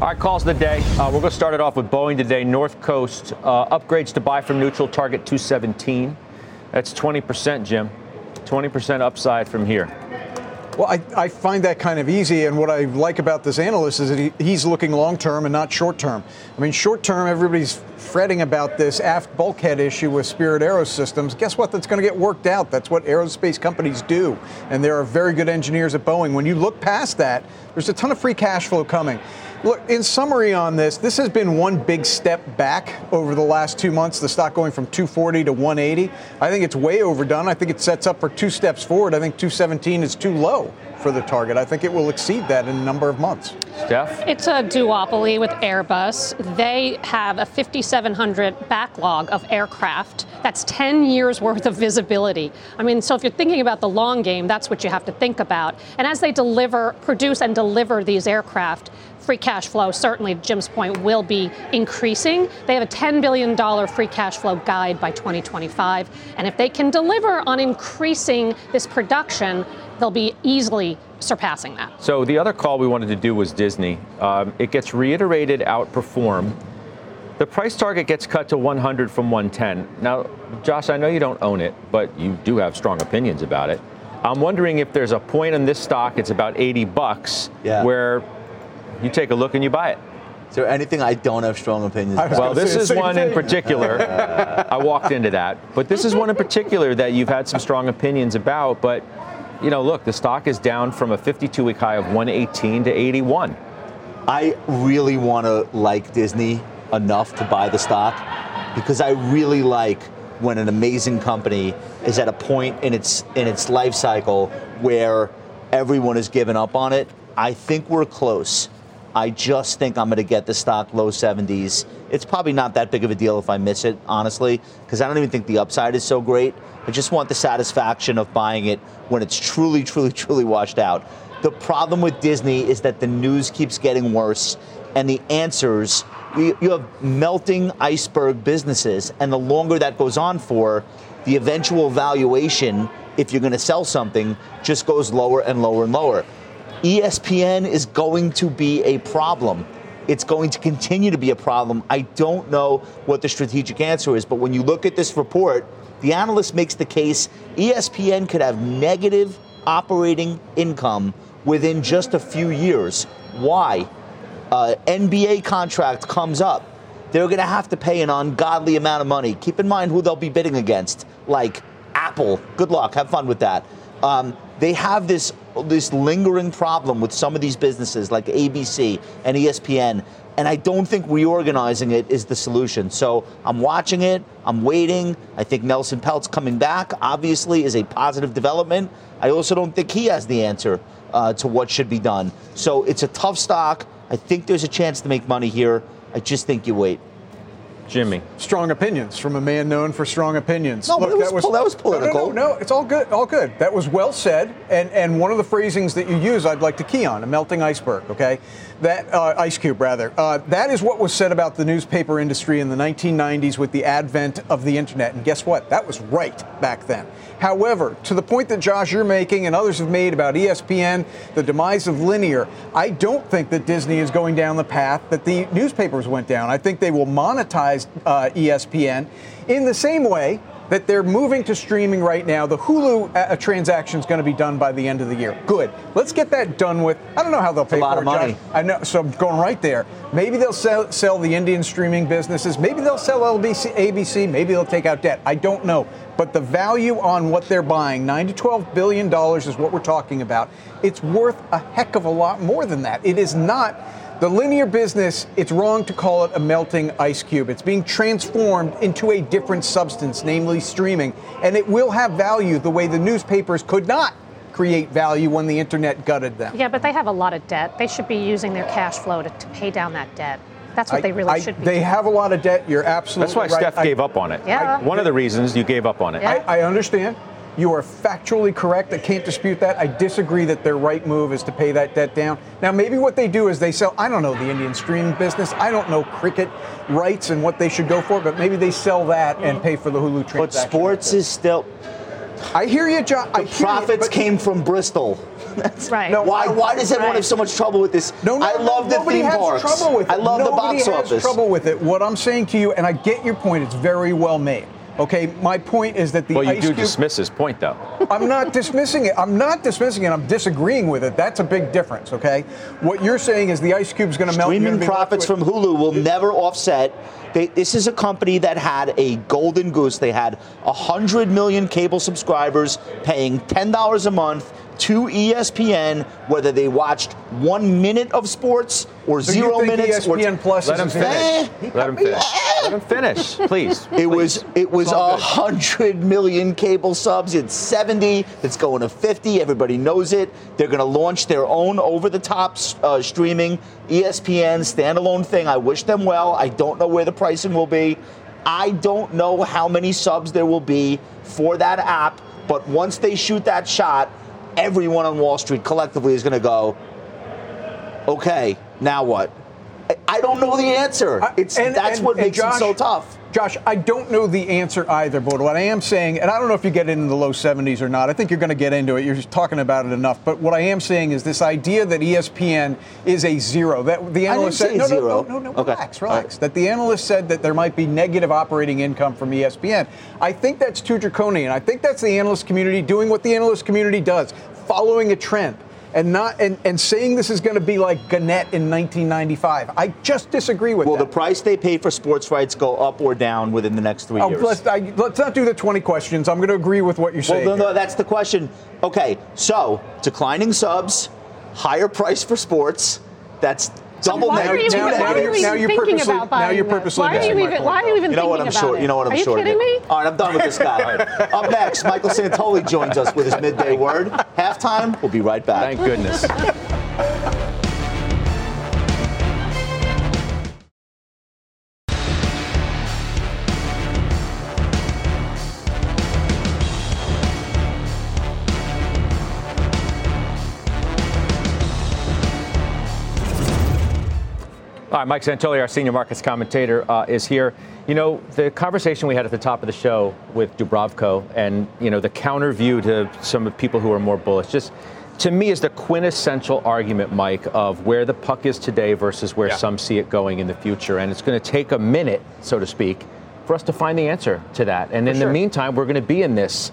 Speaker 2: All right, calls of the day. Uh, we're going to start it off with Boeing today. North Coast uh, upgrades to buy from neutral, target 217. That's 20%, Jim. 20% upside from here.
Speaker 6: Well, I, I find that kind of easy, and what I like about this analyst is that he, he's looking long term and not short term. I mean, short term, everybody's fretting about this aft bulkhead issue with Spirit Aerosystems. Guess what? That's going to get worked out. That's what aerospace companies do, and there are very good engineers at Boeing. When you look past that, there's a ton of free cash flow coming. Look, in summary on this, this has been one big step back over the last two months. The stock going from 240 to 180. I think it's way overdone. I think it sets up for two steps forward. I think 217 is too low for the target. I think it will exceed that in a number of months.
Speaker 2: Steph?
Speaker 4: It's a duopoly with Airbus. They have a 5,700 backlog of aircraft. That's 10 years worth of visibility. I mean, so if you're thinking about the long game, that's what you have to think about. And as they deliver, produce, and deliver these aircraft, free cash flow, certainly, Jim's point, will be increasing. They have a $10 billion free cash flow guide by 2025. And if they can deliver on increasing this production, they'll be easily surpassing that.
Speaker 2: So the other call we wanted to do was Disney. Um, it gets reiterated outperform. The price target gets cut to 100 from 110. Now, Josh, I know you don't own it, but you do have strong opinions about it. I'm wondering if there's a point in this stock, it's about 80 bucks, yeah. where you take a look and you buy it.
Speaker 3: Is there anything I don't have strong opinions about?
Speaker 2: Well, this is one thing. in particular. I walked into that, but this is one in particular that you've had some strong opinions about. But, you know, look, the stock is down from a 52 week high of 118 to 81.
Speaker 3: I really want to like Disney enough to buy the stock because I really like when an amazing company is at a point in its in its life cycle where everyone has given up on it. I think we're close. I just think I'm going to get the stock low 70s. It's probably not that big of a deal if I miss it, honestly, because I don't even think the upside is so great. I just want the satisfaction of buying it when it's truly, truly, truly washed out. The problem with Disney is that the news keeps getting worse, and the answers you, have melting iceberg businesses, and the longer that goes on for, the eventual valuation, if you're going to sell something, just goes lower and lower and lower. ESPN is going to be a problem. It's going to continue to be a problem. I don't know what the strategic answer is, but when you look at this report, the analyst makes the case ESPN could have negative operating income within just a few years. Why? Uh, NBA contract comes up. They're going to have to pay an ungodly amount of money. Keep in mind who they'll be bidding against, like Apple. Good luck. Have fun with that. Um, they have this this lingering problem with some of these businesses like ABC and ESPN, and I don't think reorganizing it is the solution. So I'm watching it. I'm waiting. I think Nelson Peltz coming back obviously is a positive development. I also don't think he has the answer uh, to what should be done. So it's a tough stock. I think there's a chance to make money here. I just think you wait.
Speaker 2: Jimmy.
Speaker 6: Strong opinions from a man known for strong opinions.
Speaker 3: No, but it was pol- that was
Speaker 6: No, no,
Speaker 3: political.
Speaker 6: No, no, it's all good. All good. That was well said. And and one of the phrasings that you use, I'd like to key on: a melting iceberg. Okay, that uh, ice cube rather. Uh, that is what was said about the newspaper industry in the 1990s with the advent of the internet. And guess what? That was right back then. However, to the point that Josh you're making and others have made about ESPN, the demise of linear, I don't think that Disney is going down the path that the newspapers went down. I think they will monetize uh, ESPN in the same way that they're moving to streaming right now. The Hulu uh, transaction is going to be done by the end of the year. Good. Let's get that done with. I don't know how they'll pay
Speaker 3: a lot
Speaker 6: for
Speaker 3: of
Speaker 6: it,
Speaker 3: money.
Speaker 6: Josh. I know. So I'm going right there. Maybe they'll sell, sell the Indian streaming businesses. Maybe they'll sell LBC, ABC. Maybe they'll take out debt. I don't know. But the value on what they're buying, nine to twelve billion dollars, is what we're talking about. It's worth a heck of a lot more than that. It is not. The linear business, it's wrong to call it a melting ice cube. It's being transformed into a different substance, namely streaming, and it will have value the way the newspapers could not create value when the internet gutted them.
Speaker 4: Yeah, but they have a lot of debt. They should be using their cash flow to, to pay down that debt. That's what
Speaker 6: I-
Speaker 4: they really
Speaker 6: I-
Speaker 4: should be.
Speaker 6: They
Speaker 4: doing.
Speaker 6: have a lot of debt. You're absolutely
Speaker 2: That's why
Speaker 6: right.
Speaker 2: Steph
Speaker 6: I-
Speaker 2: gave up on it.
Speaker 4: Yeah.
Speaker 2: One of the reasons you gave up on it.
Speaker 4: Yeah.
Speaker 6: I, I understand. You are factually correct. I can't dispute that. I disagree that their right move is to pay that debt down. Now, maybe what they do is they sell, I don't know the Indian streaming business. I don't know cricket rights and what they should go for, but maybe they sell that and pay for the Hulu transaction.
Speaker 3: But sports is still.
Speaker 6: I hear you, John. I
Speaker 3: The
Speaker 6: hear you,
Speaker 3: profits
Speaker 6: but-
Speaker 3: came from Bristol.
Speaker 4: That's right.
Speaker 6: No,
Speaker 3: Why? Why does everyone
Speaker 4: Right.
Speaker 3: have so much trouble with this?
Speaker 6: No, no,
Speaker 3: I love the
Speaker 6: nobody
Speaker 3: theme
Speaker 6: has
Speaker 3: parks.
Speaker 6: trouble with it.
Speaker 3: I love
Speaker 6: nobody
Speaker 3: the box
Speaker 6: has
Speaker 3: office.
Speaker 6: trouble with it. What I'm saying to you, and I get your point, it's very well made. Okay, my point is that the
Speaker 2: Well, you
Speaker 6: ice
Speaker 2: do
Speaker 6: cube,
Speaker 2: dismiss his point, though.
Speaker 6: I'm not dismissing it. I'm not dismissing it. I'm disagreeing with it. That's a big difference. Okay, what you're saying is the ice cube's going to melt. you're
Speaker 3: Streaming
Speaker 6: gonna be left
Speaker 3: profits from Hulu will never offset. They, this is a company that had a golden goose. They had 100 million cable subscribers paying $10 a month to ESPN, whether they watched one minute of sports or
Speaker 6: So you
Speaker 3: zero
Speaker 6: think
Speaker 3: minutes. or
Speaker 6: ESPN Plus
Speaker 2: Let
Speaker 6: is
Speaker 2: him finish.
Speaker 3: Eh.
Speaker 2: Let him finish. Let him finish, please.
Speaker 3: It was it was a hundred million cable subs. It's seventy. It's going to fifty. Everybody knows it. They're going to launch their own over-the-top uh, streaming ESPN standalone thing. I wish them well. I don't know where the pricing will be. I don't know how many subs there will be for that app. But once they shoot that shot, everyone on Wall Street collectively is going to go, okay, now what? I- don't know the answer. It's
Speaker 6: And-
Speaker 3: that's
Speaker 6: and-
Speaker 3: what
Speaker 6: and
Speaker 3: makes
Speaker 6: Josh-
Speaker 3: it so tough.
Speaker 6: Josh, I don't know the answer either, but what I am saying, and I don't know if you get into the low 70s or not. I think you're going to get into it. You're just talking about it enough. But what I am saying is this idea that ESPN is a zero. That the analyst said, no,
Speaker 3: zero.
Speaker 6: no, no, no, no,
Speaker 3: Okay.
Speaker 6: relax,
Speaker 3: All right.
Speaker 6: relax. That the analyst said that there might be negative operating income from ESPN. I think that's too draconian. I think that's the analyst community doing what the analyst community does, following a trend. And not and, and saying this is going to be like Gannett in 1995. I just disagree with
Speaker 3: Will
Speaker 6: that.
Speaker 3: the price they pay for sports rights go up or down within the next three
Speaker 6: Oh,
Speaker 3: years?
Speaker 6: let's, I, let's not do the 20 questions. I'm going to agree with what you're
Speaker 3: well,
Speaker 6: saying.
Speaker 3: no, no, that's the question. Okay, so declining subs, higher price for sports. That's double
Speaker 4: why
Speaker 3: neg-
Speaker 4: are you,
Speaker 3: two
Speaker 6: now- now
Speaker 4: you
Speaker 6: you're- now
Speaker 4: even
Speaker 6: you're purposely-
Speaker 4: about
Speaker 6: now you're
Speaker 4: this?
Speaker 6: purposely
Speaker 4: Why are you
Speaker 6: my
Speaker 4: even? Why are you even
Speaker 3: You know
Speaker 4: thinking
Speaker 3: what I'm
Speaker 4: about
Speaker 3: short.
Speaker 4: it?
Speaker 3: You know what I'm
Speaker 4: Are you
Speaker 3: short.
Speaker 4: kidding me?
Speaker 3: All right, I'm done with this guy. Up next, Michael Santoli joins us with his midday word. Halftime. We'll be right back.
Speaker 2: Thank goodness. All right, Mike Santoli, our senior markets commentator, uh, is here. You know, the conversation we had at the top of the show with Dubravko and, you know, the counter view to some of people who are more bullish, just to me is the quintessential argument, Mike, of where the puck is today versus where some see it going in the future. And it's going to take a minute, so to speak, for us to find the answer to that. And in
Speaker 12: sure.
Speaker 2: the meantime, we're going to be in this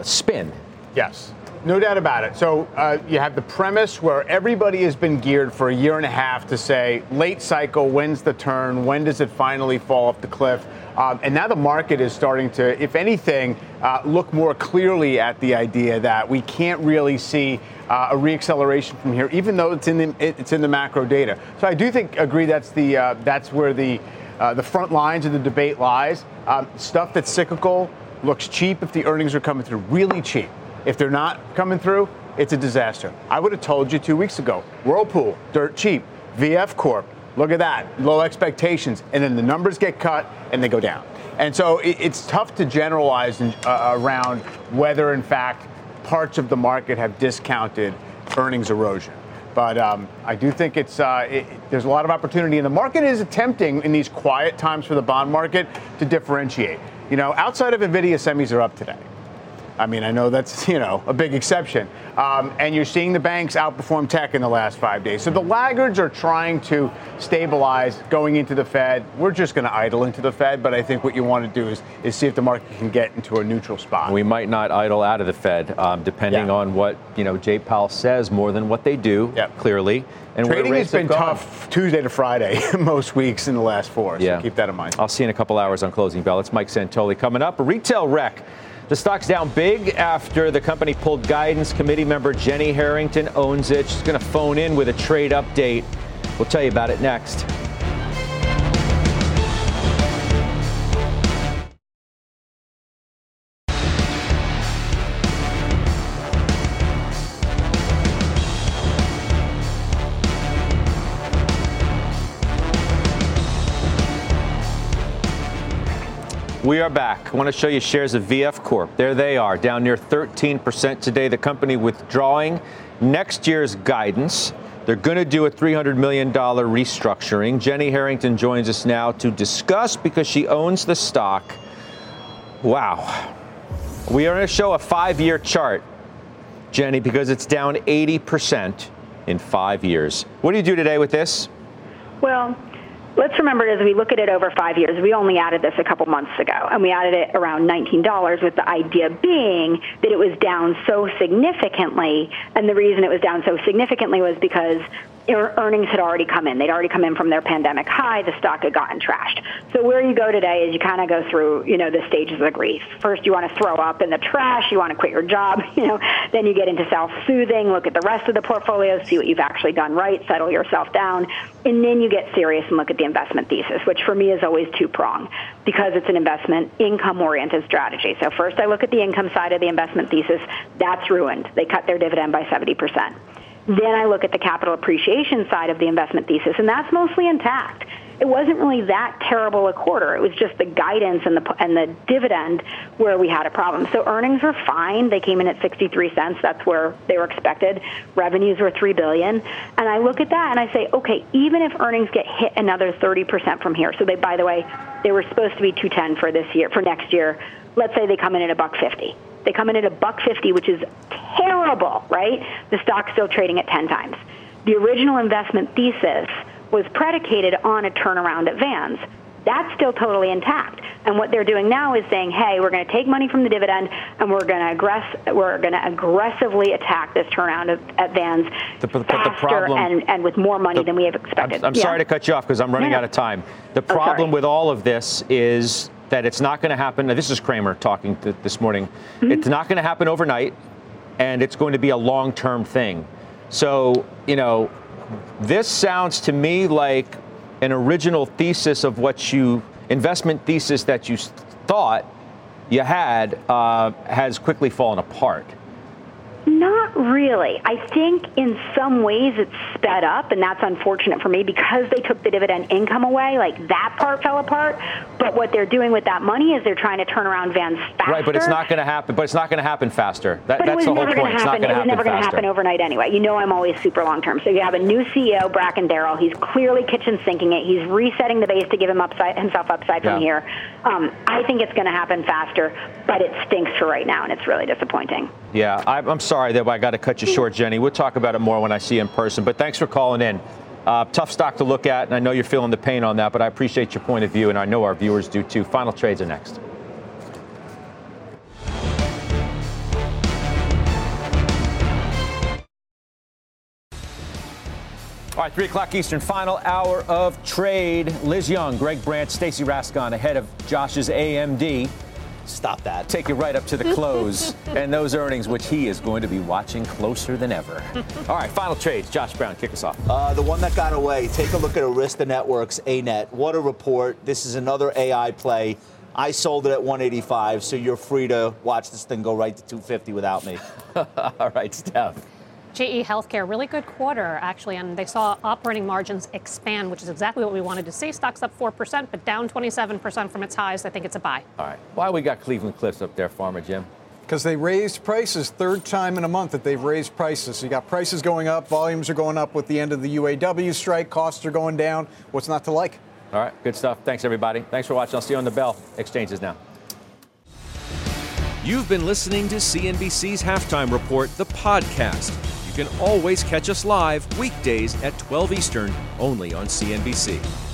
Speaker 2: spin.
Speaker 12: Yes. No doubt about it. So uh, you have the premise where everybody has been geared for a year and a half to say late cycle, when's the turn, when does it finally fall off the cliff? Um, and now the market is starting to, if anything, uh, look more clearly at the idea that we can't really see uh, a reacceleration from here, even though it's in the it's in the macro data. So I do think agree that's the uh, that's where the uh, the front lines of the debate lies. Um, stuff that's cyclical looks cheap if the earnings are coming through, really cheap. If they're not coming through, it's a disaster. I would have told you two weeks ago. Whirlpool, dirt cheap. VF Corp, look at that, low expectations, and then the numbers get cut and they go down. And so it's tough to generalize uh, around whether, in fact, parts of the market have discounted earnings erosion. But um, I do think it's uh, it, there's a lot of opportunity, and the market is attempting in these quiet times for the bond market to differentiate. You know, outside of Nvidia, semis are up today. I mean, I know that's you know a big exception, um, and you're seeing the banks outperform tech in the last five days. So the laggards are trying to stabilize going into the Fed. We're just going to idle into the Fed, but I think what you want to do is is see if the market can get into a neutral spot.
Speaker 2: We might not idle out of the Fed, um, depending
Speaker 12: Yeah.
Speaker 2: on what you know Jay Powell says more than what they do. Clearly, and
Speaker 12: trading has been tough Tuesday to Friday most weeks in the last four. So
Speaker 2: Yeah.
Speaker 12: keep that in mind.
Speaker 2: I'll see you in a couple hours on closing bell. It's Mike Santoli coming up. A retail wreck. The stock's down big after the company pulled guidance. Committee member Jenny Harrington owns it. She's going to phone in with a trade update. We'll tell you about it next. We are back. I want to show you shares of VF Corp. There they are, down near 13% today. The company withdrawing next year's guidance. They're going to do a $300 million restructuring. Jenny Harrington joins us now to discuss because she owns the stock. Wow. We are going to show a five year chart, Jenny, because it's down 80% in five years. What do you do today with this?
Speaker 13: Well, let's remember as we look at it over five years, we only added this a couple months ago, and we added it around $19 with the idea being that it was down so significantly. And the reason it was down so significantly was because earnings had already come in. They'd already come in from their pandemic high. The stock had gotten trashed. So where you go today is you kind of go through, you know, the stages of grief. First, you want to throw up in the trash. You want to quit your job. You know, then you get into self-soothing. Look at the rest of the portfolio. See what you've actually done right. Settle yourself down, and then you get serious and look at the investment thesis, which for me is always two prong because it's an investment income oriented strategy. So first, I look at the income side of the investment thesis. That's ruined. They cut their dividend by 70 percent. Then I look at the capital appreciation side of the investment thesis, and that's mostly intact. It wasn't really that terrible a quarter. It was just the guidance and the and the dividend where we had a problem. So earnings were fine. They came in at 63 cents. That's where they were expected. Revenues were 3 billion. And I look at that and I say, okay, even if earnings get hit another 30% from here. So they by the way, they were supposed to be 210 for this year for next year. Let's say they come in at a buck 50. They come in at a buck 50, which is terrible, right? The stock's still trading at 10 times. The original investment thesis was predicated on a turnaround at Vans. That's still totally intact. And what they're doing now is saying, "Hey, we're going to take money from the dividend and we're going to aggress we're going to aggressively attack this turnaround of, at Vans
Speaker 2: The, but the
Speaker 13: faster
Speaker 2: problem.
Speaker 13: and, and with more money than we have expected."
Speaker 2: I'm
Speaker 13: Yeah.
Speaker 2: sorry to cut you off because I'm running
Speaker 13: No, no.
Speaker 2: out of time. The
Speaker 13: Oh,
Speaker 2: problem with all of this is that it's not going to happen. Now, this is Cramer talking th- this morning.
Speaker 13: Mm-hmm.
Speaker 2: It's not going to happen overnight, and it's going to be a long term thing. So, you know, this sounds to me like an original thesis of what you, investment thesis that you thought you had, uh, has quickly fallen apart.
Speaker 13: Not really. I think in some ways it's sped up, and that's unfortunate for me because they took the dividend income away. Like that part fell apart. But what they're doing with that money is they're trying to turn around Vans faster.
Speaker 2: Right, but it's not going to happen. But it's not going to happen faster. That,
Speaker 13: But
Speaker 2: that's the whole point.
Speaker 13: going to
Speaker 2: It's not
Speaker 13: happen.
Speaker 2: going
Speaker 13: It
Speaker 2: to
Speaker 13: was
Speaker 2: happen
Speaker 13: never going to happen overnight anyway. You know, I'm always super long term. So you have a new CEO, Bracken Darrell. He's clearly kitchen sinking it. He's resetting the base to give him upside, himself upside from
Speaker 2: Yeah.
Speaker 13: here. Um, I think it's going to happen faster, but it stinks for right now, and it's really disappointing.
Speaker 2: Yeah, I'm, I'm sorry sorry that I got to cut you short, Jenny. We'll talk about it more when I see you in person. But thanks for calling in. Uh, tough stock to look at, and I know you're feeling the pain on that, but I appreciate your point of view, and I know our viewers do too. Final trades are next. All right, 3 o'clock Eastern, final hour of trade. Liz Young, Greg Branch, Stacy Rascon ahead of Josh's AMD.
Speaker 3: Stop that.
Speaker 2: Take you right up to the close and those earnings, which he is going to be watching closer than ever. All right, final trades. Josh Brown, kick us off.
Speaker 3: Uh, the one that got away. Take a look at Arista Networks, ANET. What a report. This is another AI play. I sold it at 185, so you're free to watch this thing go right to 250 without me.
Speaker 2: All right, Steph.
Speaker 4: GE Healthcare, really good quarter, actually, and they saw operating margins expand, which is exactly what we wanted to see. Stock's up 4%, but down 27% from its highs. I think it's a buy.
Speaker 2: All right. Why we got Cleveland Cliffs up there, Farmer Jim?
Speaker 6: Because they raised prices, third time in a month that they've raised prices. So you got prices going up, volumes are going up with the end of the UAW strike, costs are going down. What's not to like?
Speaker 2: All right, good stuff. Thanks, everybody. Thanks for watching. I'll see you on the bell. Exchanges now.
Speaker 14: You've been listening to CNBC's Halftime Report, the podcast. Can always catch us live weekdays at 12 Eastern, only on CNBC.